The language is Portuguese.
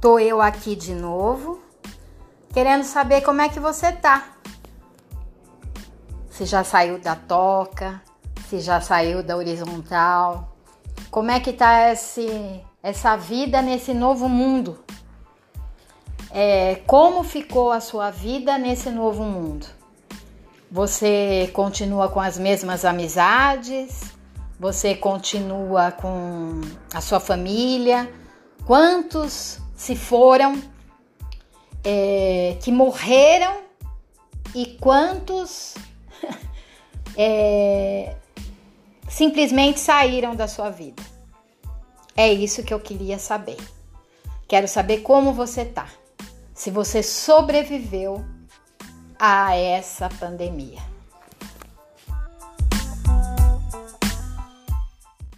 tô eu aqui de novo, querendo saber como é que você tá. Se já saiu da toca, se já saiu da horizontal, como é que tá esse, essa vida nesse novo mundo? É, como ficou a sua vida nesse novo mundo? Você continua com as mesmas amizades? Você continua com a sua família? Quantos se foram, é, que morreram e quantos é, simplesmente saíram da sua vida? É isso que eu queria saber. Quero saber como você tá. Se você sobreviveu a essa pandemia.